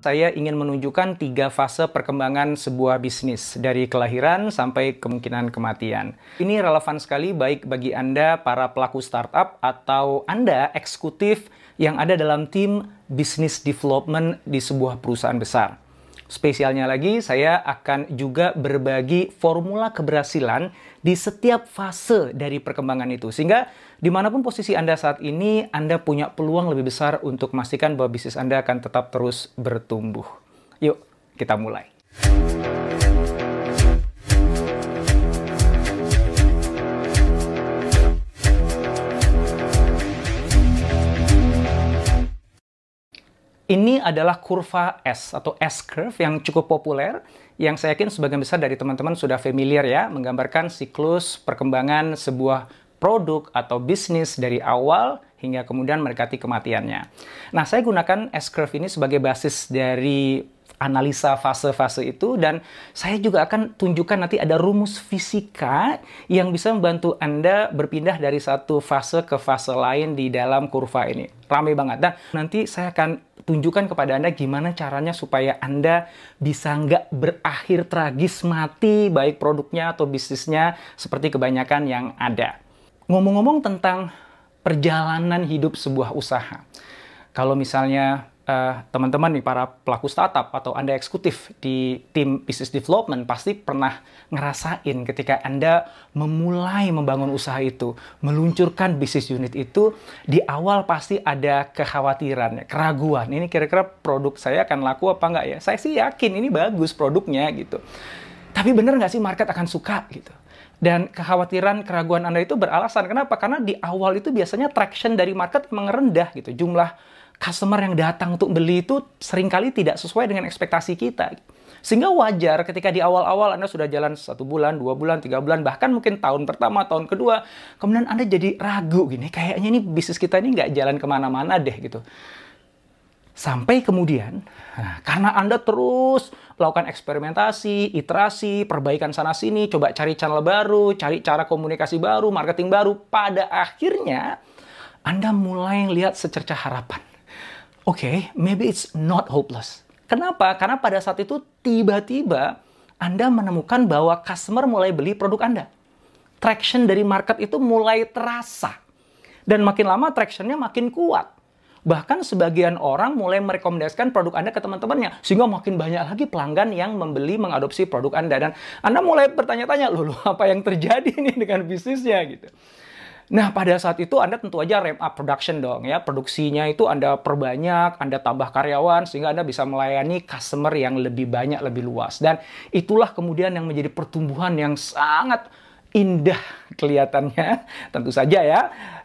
Saya ingin menunjukkan tiga fase perkembangan sebuah bisnis dari kelahiran sampai kemungkinan kematian. Ini relevan sekali baik bagi Anda para pelaku startup atau Anda eksekutif yang ada dalam tim business development di sebuah perusahaan besar. Spesialnya lagi, saya akan juga berbagi formula keberhasilan di setiap fase dari perkembangan itu. Sehingga di mana pun posisi Anda saat ini, Anda punya peluang lebih besar untuk memastikan bahwa bisnis Anda akan tetap terus bertumbuh. Yuk, kita mulai. Ini adalah kurva S atau S-curve yang cukup populer yang saya yakin sebagian besar dari teman-teman sudah familiar ya menggambarkan siklus perkembangan sebuah produk atau bisnis dari awal hingga kemudian mendekati kematiannya. Nah, saya gunakan S-curve ini sebagai basis dari analisa fase-fase itu dan saya juga akan tunjukkan nanti ada rumus fisika yang bisa membantu Anda berpindah dari satu fase ke fase lain di dalam kurva ini. Ramai banget. Dan nanti saya akan tunjukkan kepada Anda gimana caranya supaya Anda bisa nggak berakhir tragis mati baik produknya atau bisnisnya seperti kebanyakan yang ada. Ngomong-ngomong tentang perjalanan hidup sebuah usaha. Kalau misalnya uh, teman-teman nih para pelaku startup atau Anda eksekutif di tim business development pasti pernah ngerasain ketika Anda memulai membangun usaha itu, meluncurkan bisnis unit itu di awal pasti ada kekhawatiran, keraguan. Ini kira-kira produk saya akan laku apa enggak ya? Saya sih yakin ini bagus produknya gitu. Tapi bener nggak sih market akan suka gitu? Dan kekhawatiran, keraguan Anda itu beralasan. Kenapa? Karena di awal itu biasanya traction dari market memang rendah gitu. Jumlah customer yang datang untuk beli itu sering kali tidak sesuai dengan ekspektasi kita. Sehingga wajar ketika di awal-awal Anda sudah jalan satu bulan, dua bulan, tiga bulan, bahkan mungkin tahun pertama, tahun kedua, kemudian Anda jadi ragu gini, kayaknya ini bisnis kita ini nggak jalan ke mana-mana deh gitu. Sampai kemudian, nah, karena Anda terus melakukan eksperimentasi, iterasi, perbaikan sana-sini, coba cari channel baru, cari cara komunikasi baru, marketing baru, pada akhirnya Anda mulai lihat secercah harapan okay, maybe it's not hopeless. Kenapa? Karena pada saat itu tiba-tiba Anda menemukan bahwa customer mulai beli produk Anda. Traction dari market itu mulai terasa. Dan makin lama tractionnya makin kuat. Bahkan sebagian orang mulai merekomendasikan produk Anda ke teman-temannya. Sehingga makin banyak lagi pelanggan yang membeli, mengadopsi produk Anda. Dan Anda mulai bertanya-tanya, loh, loh apa yang terjadi nih dengan bisnisnya gitu. Nah, pada saat itu Anda tentu aja ramp up production dong ya. Produksinya itu Anda perbanyak, Anda tambah karyawan sehingga Anda bisa melayani customer yang lebih banyak, lebih luas. Dan itulah kemudian yang menjadi pertumbuhan yang sangat indah kelihatannya tentu saja ya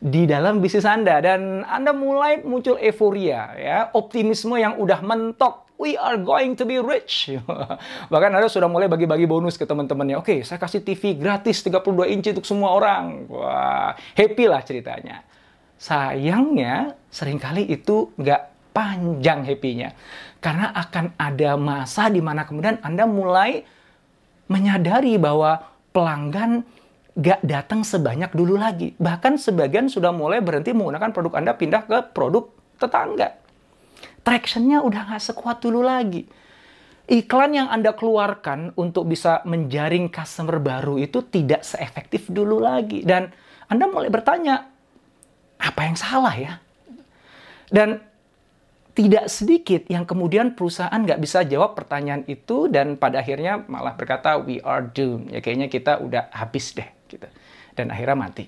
di dalam bisnis Anda dan Anda mulai muncul euforia ya, optimisme yang udah mentok we are going to be rich. Bahkan Anda sudah mulai bagi-bagi bonus ke teman-temannya. Oke, saya kasih TV gratis 32 inci untuk semua orang. Wah, happy lah ceritanya. Sayangnya, sering kali itu nggak panjang happy-nya. Karena akan ada masa di mana kemudian Anda mulai menyadari bahwa pelanggan nggak datang sebanyak dulu lagi. Bahkan sebagian sudah mulai berhenti menggunakan produk Anda pindah ke produk tetangga tractionnya udah nggak sekuat dulu lagi. Iklan yang Anda keluarkan untuk bisa menjaring customer baru itu tidak seefektif dulu lagi. Dan Anda mulai bertanya, apa yang salah ya? Dan tidak sedikit yang kemudian perusahaan nggak bisa jawab pertanyaan itu dan pada akhirnya malah berkata we are doomed ya kayaknya kita udah habis deh gitu dan akhirnya mati.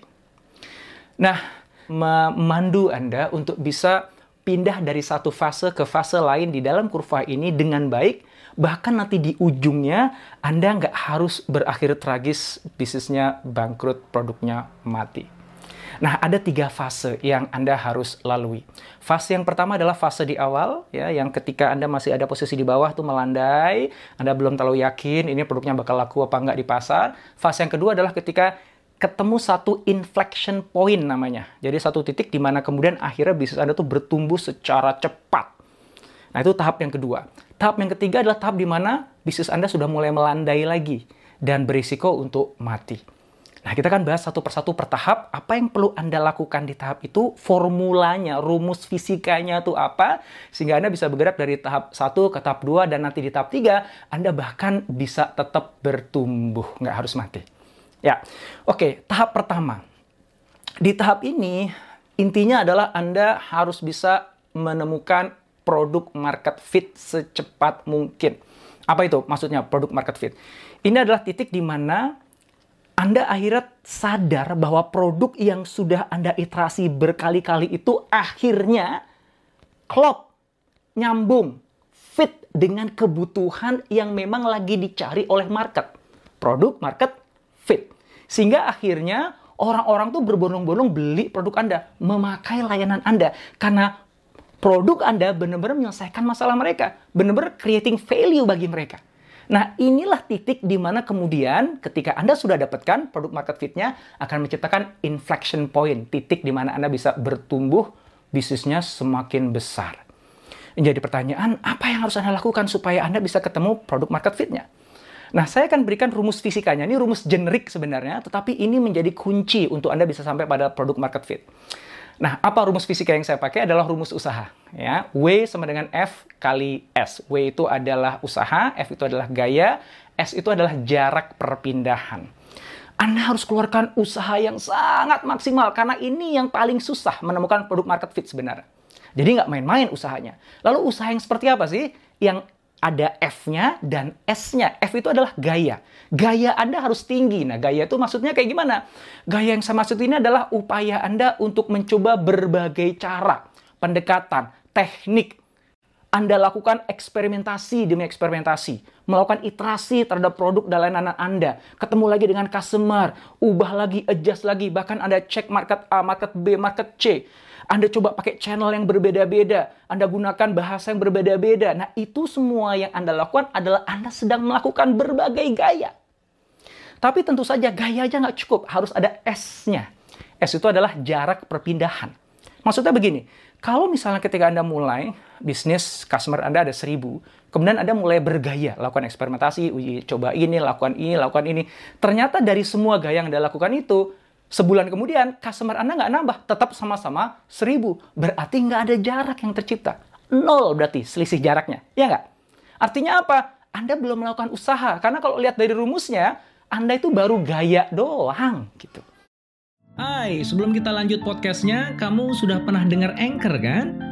Nah memandu Anda untuk bisa pindah dari satu fase ke fase lain di dalam kurva ini dengan baik, bahkan nanti di ujungnya Anda nggak harus berakhir tragis bisnisnya bangkrut, produknya mati. Nah, ada tiga fase yang Anda harus lalui. Fase yang pertama adalah fase di awal, ya, yang ketika Anda masih ada posisi di bawah tuh melandai, Anda belum terlalu yakin ini produknya bakal laku apa enggak di pasar. Fase yang kedua adalah ketika ketemu satu inflection point namanya. Jadi satu titik di mana kemudian akhirnya bisnis Anda tuh bertumbuh secara cepat. Nah, itu tahap yang kedua. Tahap yang ketiga adalah tahap di mana bisnis Anda sudah mulai melandai lagi dan berisiko untuk mati. Nah, kita kan bahas satu persatu per tahap, apa yang perlu Anda lakukan di tahap itu, formulanya, rumus fisikanya itu apa, sehingga Anda bisa bergerak dari tahap satu ke tahap dua dan nanti di tahap tiga Anda bahkan bisa tetap bertumbuh, nggak harus mati. Ya, oke, tahap pertama. Di tahap ini, intinya adalah Anda harus bisa menemukan produk market fit secepat mungkin. Apa itu maksudnya produk market fit? Ini adalah titik di mana anda akhirnya sadar bahwa produk yang sudah Anda iterasi berkali-kali itu akhirnya klop, nyambung, fit dengan kebutuhan yang memang lagi dicari oleh market. Produk, market, fit. Sehingga akhirnya orang-orang tuh berbondong-bondong beli produk Anda, memakai layanan Anda. Karena produk Anda benar-benar menyelesaikan masalah mereka. Benar-benar creating value bagi mereka. Nah, inilah titik di mana kemudian ketika Anda sudah dapatkan produk market fit-nya akan menciptakan inflection point, titik di mana Anda bisa bertumbuh, bisnisnya semakin besar. Jadi pertanyaan, apa yang harus Anda lakukan supaya Anda bisa ketemu produk market fit-nya? Nah, saya akan berikan rumus fisikanya. Ini rumus generik sebenarnya, tetapi ini menjadi kunci untuk Anda bisa sampai pada produk market fit. Nah, apa rumus fisika yang saya pakai adalah rumus usaha. Ya, W sama dengan F kali S. W itu adalah usaha, F itu adalah gaya, S itu adalah jarak perpindahan. Anda harus keluarkan usaha yang sangat maksimal karena ini yang paling susah menemukan produk market fit sebenarnya. Jadi nggak main-main usahanya. Lalu usaha yang seperti apa sih? Yang ada F-nya dan S-nya. F itu adalah gaya. Gaya Anda harus tinggi. Nah, gaya itu maksudnya kayak gimana? Gaya yang saya maksud ini adalah upaya Anda untuk mencoba berbagai cara, pendekatan, teknik. Anda lakukan eksperimentasi demi eksperimentasi. Melakukan iterasi terhadap produk dan layanan Anda. Ketemu lagi dengan customer. Ubah lagi, adjust lagi. Bahkan Anda cek market A, market B, market C anda coba pakai channel yang berbeda-beda. Anda gunakan bahasa yang berbeda-beda. Nah, itu semua yang Anda lakukan adalah Anda sedang melakukan berbagai gaya. Tapi tentu saja gaya aja nggak cukup. Harus ada S-nya. S itu adalah jarak perpindahan. Maksudnya begini, kalau misalnya ketika Anda mulai bisnis customer Anda ada seribu, kemudian Anda mulai bergaya, lakukan eksperimentasi, uji coba ini, lakukan ini, lakukan ini. Ternyata dari semua gaya yang Anda lakukan itu, Sebulan kemudian, customer Anda nggak nambah, tetap sama-sama seribu. Berarti nggak ada jarak yang tercipta. Nol berarti selisih jaraknya. Ya nggak? Artinya apa? Anda belum melakukan usaha. Karena kalau lihat dari rumusnya, Anda itu baru gaya doang. gitu. Hai, sebelum kita lanjut podcastnya, kamu sudah pernah dengar Anchor kan?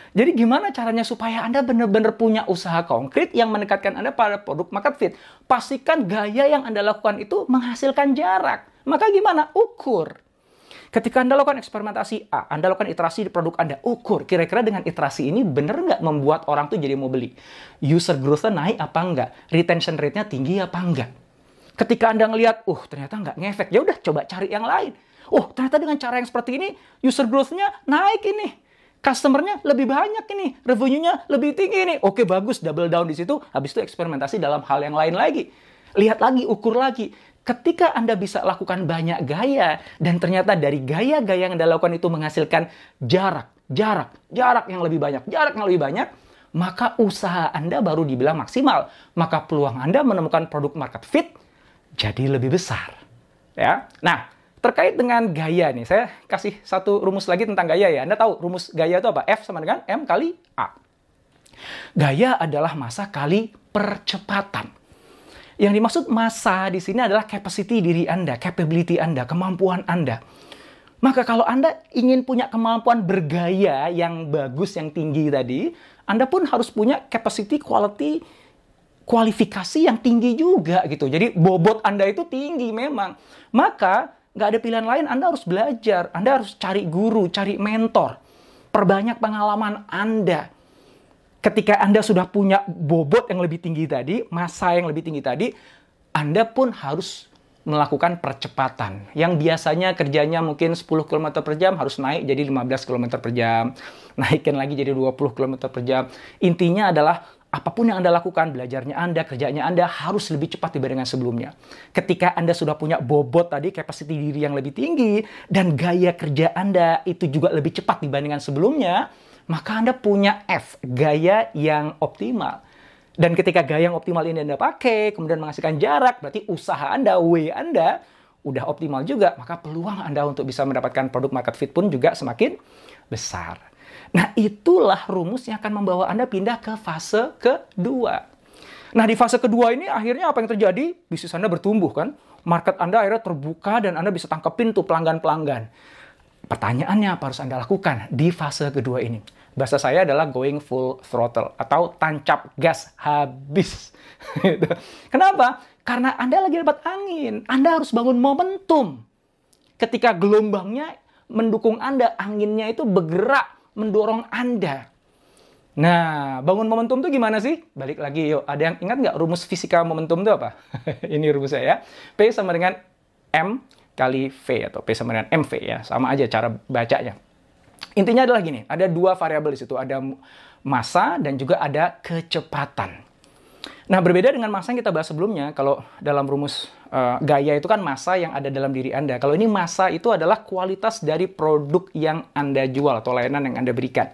jadi gimana caranya supaya Anda benar-benar punya usaha konkret yang mendekatkan Anda pada produk market fit? Pastikan gaya yang Anda lakukan itu menghasilkan jarak. Maka gimana? Ukur. Ketika Anda lakukan eksperimentasi A, Anda lakukan iterasi di produk Anda, ukur kira-kira dengan iterasi ini benar nggak membuat orang tuh jadi mau beli? User growth-nya naik apa enggak? Retention rate-nya tinggi apa enggak? Ketika Anda ngelihat, uh ternyata nggak ngefek, ya udah coba cari yang lain. Oh, ternyata dengan cara yang seperti ini, user growth-nya naik ini customernya lebih banyak ini, revenue-nya lebih tinggi ini. Oke, bagus, double down di situ. Habis itu eksperimentasi dalam hal yang lain lagi. Lihat lagi, ukur lagi. Ketika Anda bisa lakukan banyak gaya, dan ternyata dari gaya-gaya yang Anda lakukan itu menghasilkan jarak, jarak, jarak yang lebih banyak, jarak yang lebih banyak, maka usaha Anda baru dibilang maksimal. Maka peluang Anda menemukan produk market fit jadi lebih besar. Ya, Nah, Terkait dengan gaya nih, saya kasih satu rumus lagi tentang gaya ya. Anda tahu rumus gaya itu apa? F sama dengan M kali A. Gaya adalah masa kali percepatan. Yang dimaksud masa di sini adalah capacity diri Anda, capability Anda, kemampuan Anda. Maka kalau Anda ingin punya kemampuan bergaya yang bagus, yang tinggi tadi, Anda pun harus punya capacity, quality, kualifikasi yang tinggi juga gitu. Jadi bobot Anda itu tinggi memang. Maka nggak ada pilihan lain, Anda harus belajar. Anda harus cari guru, cari mentor. Perbanyak pengalaman Anda. Ketika Anda sudah punya bobot yang lebih tinggi tadi, masa yang lebih tinggi tadi, Anda pun harus melakukan percepatan. Yang biasanya kerjanya mungkin 10 km per jam harus naik jadi 15 km per jam. Naikkan lagi jadi 20 km per jam. Intinya adalah apa pun yang Anda lakukan, belajarnya Anda, kerjanya Anda harus lebih cepat dibandingkan sebelumnya. Ketika Anda sudah punya bobot tadi, kapasiti diri yang lebih tinggi, dan gaya kerja Anda itu juga lebih cepat dibandingkan sebelumnya, maka Anda punya F, gaya yang optimal. Dan ketika gaya yang optimal ini Anda pakai, kemudian menghasilkan jarak, berarti usaha Anda, way Anda, udah optimal juga, maka peluang Anda untuk bisa mendapatkan produk market fit pun juga semakin besar. Nah, itulah rumus yang akan membawa Anda pindah ke fase kedua. Nah, di fase kedua ini akhirnya apa yang terjadi? Bisnis Anda bertumbuh kan? Market Anda akhirnya terbuka dan Anda bisa tangkepin tuh pelanggan-pelanggan. Pertanyaannya apa harus Anda lakukan di fase kedua ini? Bahasa saya adalah going full throttle atau tancap gas habis. Kenapa? Karena Anda lagi dapat angin. Anda harus bangun momentum. Ketika gelombangnya mendukung Anda, anginnya itu bergerak mendorong Anda. Nah, bangun momentum itu gimana sih? Balik lagi yuk. Ada yang ingat nggak rumus fisika momentum itu apa? Ini rumus saya ya. P sama dengan M kali V atau P sama dengan MV ya. Sama aja cara bacanya. Intinya adalah gini, ada dua variabel di situ, ada masa dan juga ada kecepatan. Nah, berbeda dengan masa yang kita bahas sebelumnya, kalau dalam rumus uh, gaya itu kan masa yang ada dalam diri Anda. Kalau ini masa itu adalah kualitas dari produk yang Anda jual atau layanan yang Anda berikan.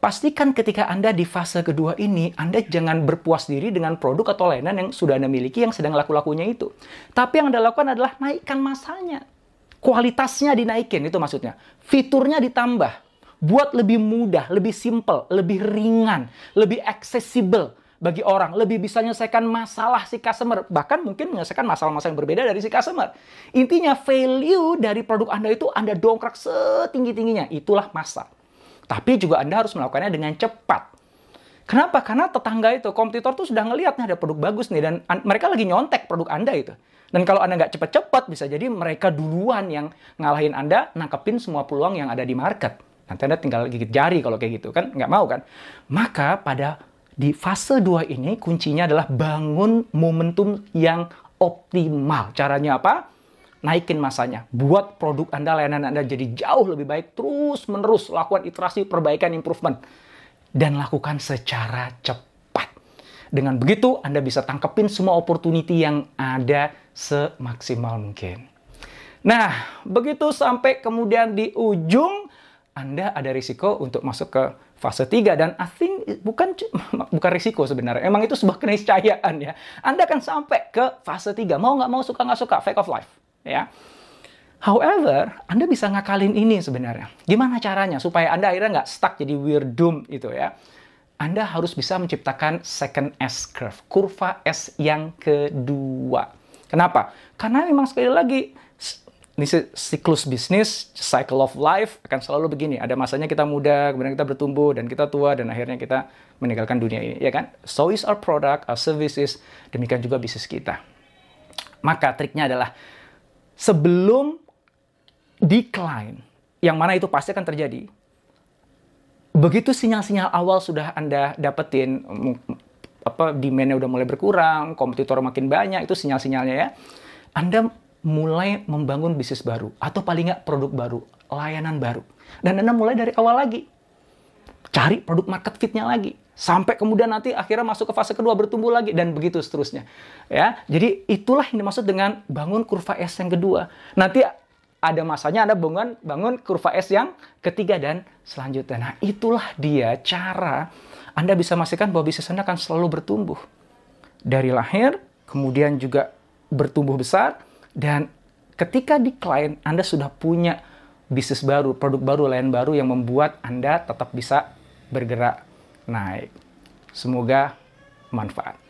Pastikan ketika Anda di fase kedua ini, Anda jangan berpuas diri dengan produk atau layanan yang sudah Anda miliki yang sedang laku-lakunya itu. Tapi yang Anda lakukan adalah naikkan masanya. Kualitasnya dinaikin, itu maksudnya. Fiturnya ditambah. Buat lebih mudah, lebih simple, lebih ringan, lebih accessible bagi orang. Lebih bisa menyelesaikan masalah si customer. Bahkan mungkin menyelesaikan masalah-masalah yang berbeda dari si customer. Intinya value dari produk Anda itu Anda dongkrak setinggi-tingginya. Itulah masa. Tapi juga Anda harus melakukannya dengan cepat. Kenapa? Karena tetangga itu, kompetitor tuh sudah ngelihat nih ada produk bagus nih dan mereka lagi nyontek produk Anda itu. Dan kalau Anda nggak cepat-cepat, bisa jadi mereka duluan yang ngalahin Anda, nangkepin semua peluang yang ada di market. Nanti Anda tinggal gigit jari kalau kayak gitu, kan? Nggak mau kan? Maka pada di fase 2 ini, kuncinya adalah bangun momentum yang optimal. Caranya apa? Naikin masanya. Buat produk Anda, layanan Anda jadi jauh lebih baik. Terus menerus lakukan iterasi, perbaikan, improvement. Dan lakukan secara cepat. Dengan begitu, Anda bisa tangkepin semua opportunity yang ada semaksimal mungkin. Nah, begitu sampai kemudian di ujung, Anda ada risiko untuk masuk ke fase 3 dan I think bukan bukan risiko sebenarnya. Emang itu sebuah keniscayaan ya. Anda akan sampai ke fase 3. Mau nggak mau suka nggak suka, fake of life. Ya. However, Anda bisa ngakalin ini sebenarnya. Gimana caranya supaya Anda akhirnya nggak stuck jadi weird doom itu ya. Anda harus bisa menciptakan second S curve, kurva S yang kedua. Kenapa? Karena memang sekali lagi ini siklus bisnis, cycle of life akan selalu begini. Ada masanya kita muda, kemudian kita bertumbuh dan kita tua dan akhirnya kita meninggalkan dunia ini, ya kan? So is our product, our services, demikian juga bisnis kita. Maka triknya adalah sebelum decline, yang mana itu pasti akan terjadi. Begitu sinyal-sinyal awal sudah Anda dapetin, apa demand-nya udah mulai berkurang, kompetitor makin banyak, itu sinyal-sinyalnya ya. Anda mulai membangun bisnis baru atau paling nggak produk baru, layanan baru. Dan Anda mulai dari awal lagi. Cari produk market fit-nya lagi. Sampai kemudian nanti akhirnya masuk ke fase kedua bertumbuh lagi dan begitu seterusnya. Ya, jadi itulah yang dimaksud dengan bangun kurva S yang kedua. Nanti ada masanya Anda bangun bangun kurva S yang ketiga dan selanjutnya. Nah, itulah dia cara anda bisa memastikan bahwa bisnis Anda akan selalu bertumbuh. Dari lahir, kemudian juga bertumbuh besar, dan ketika di klien Anda sudah punya bisnis baru, produk baru, lain baru yang membuat Anda tetap bisa bergerak naik. Semoga manfaat.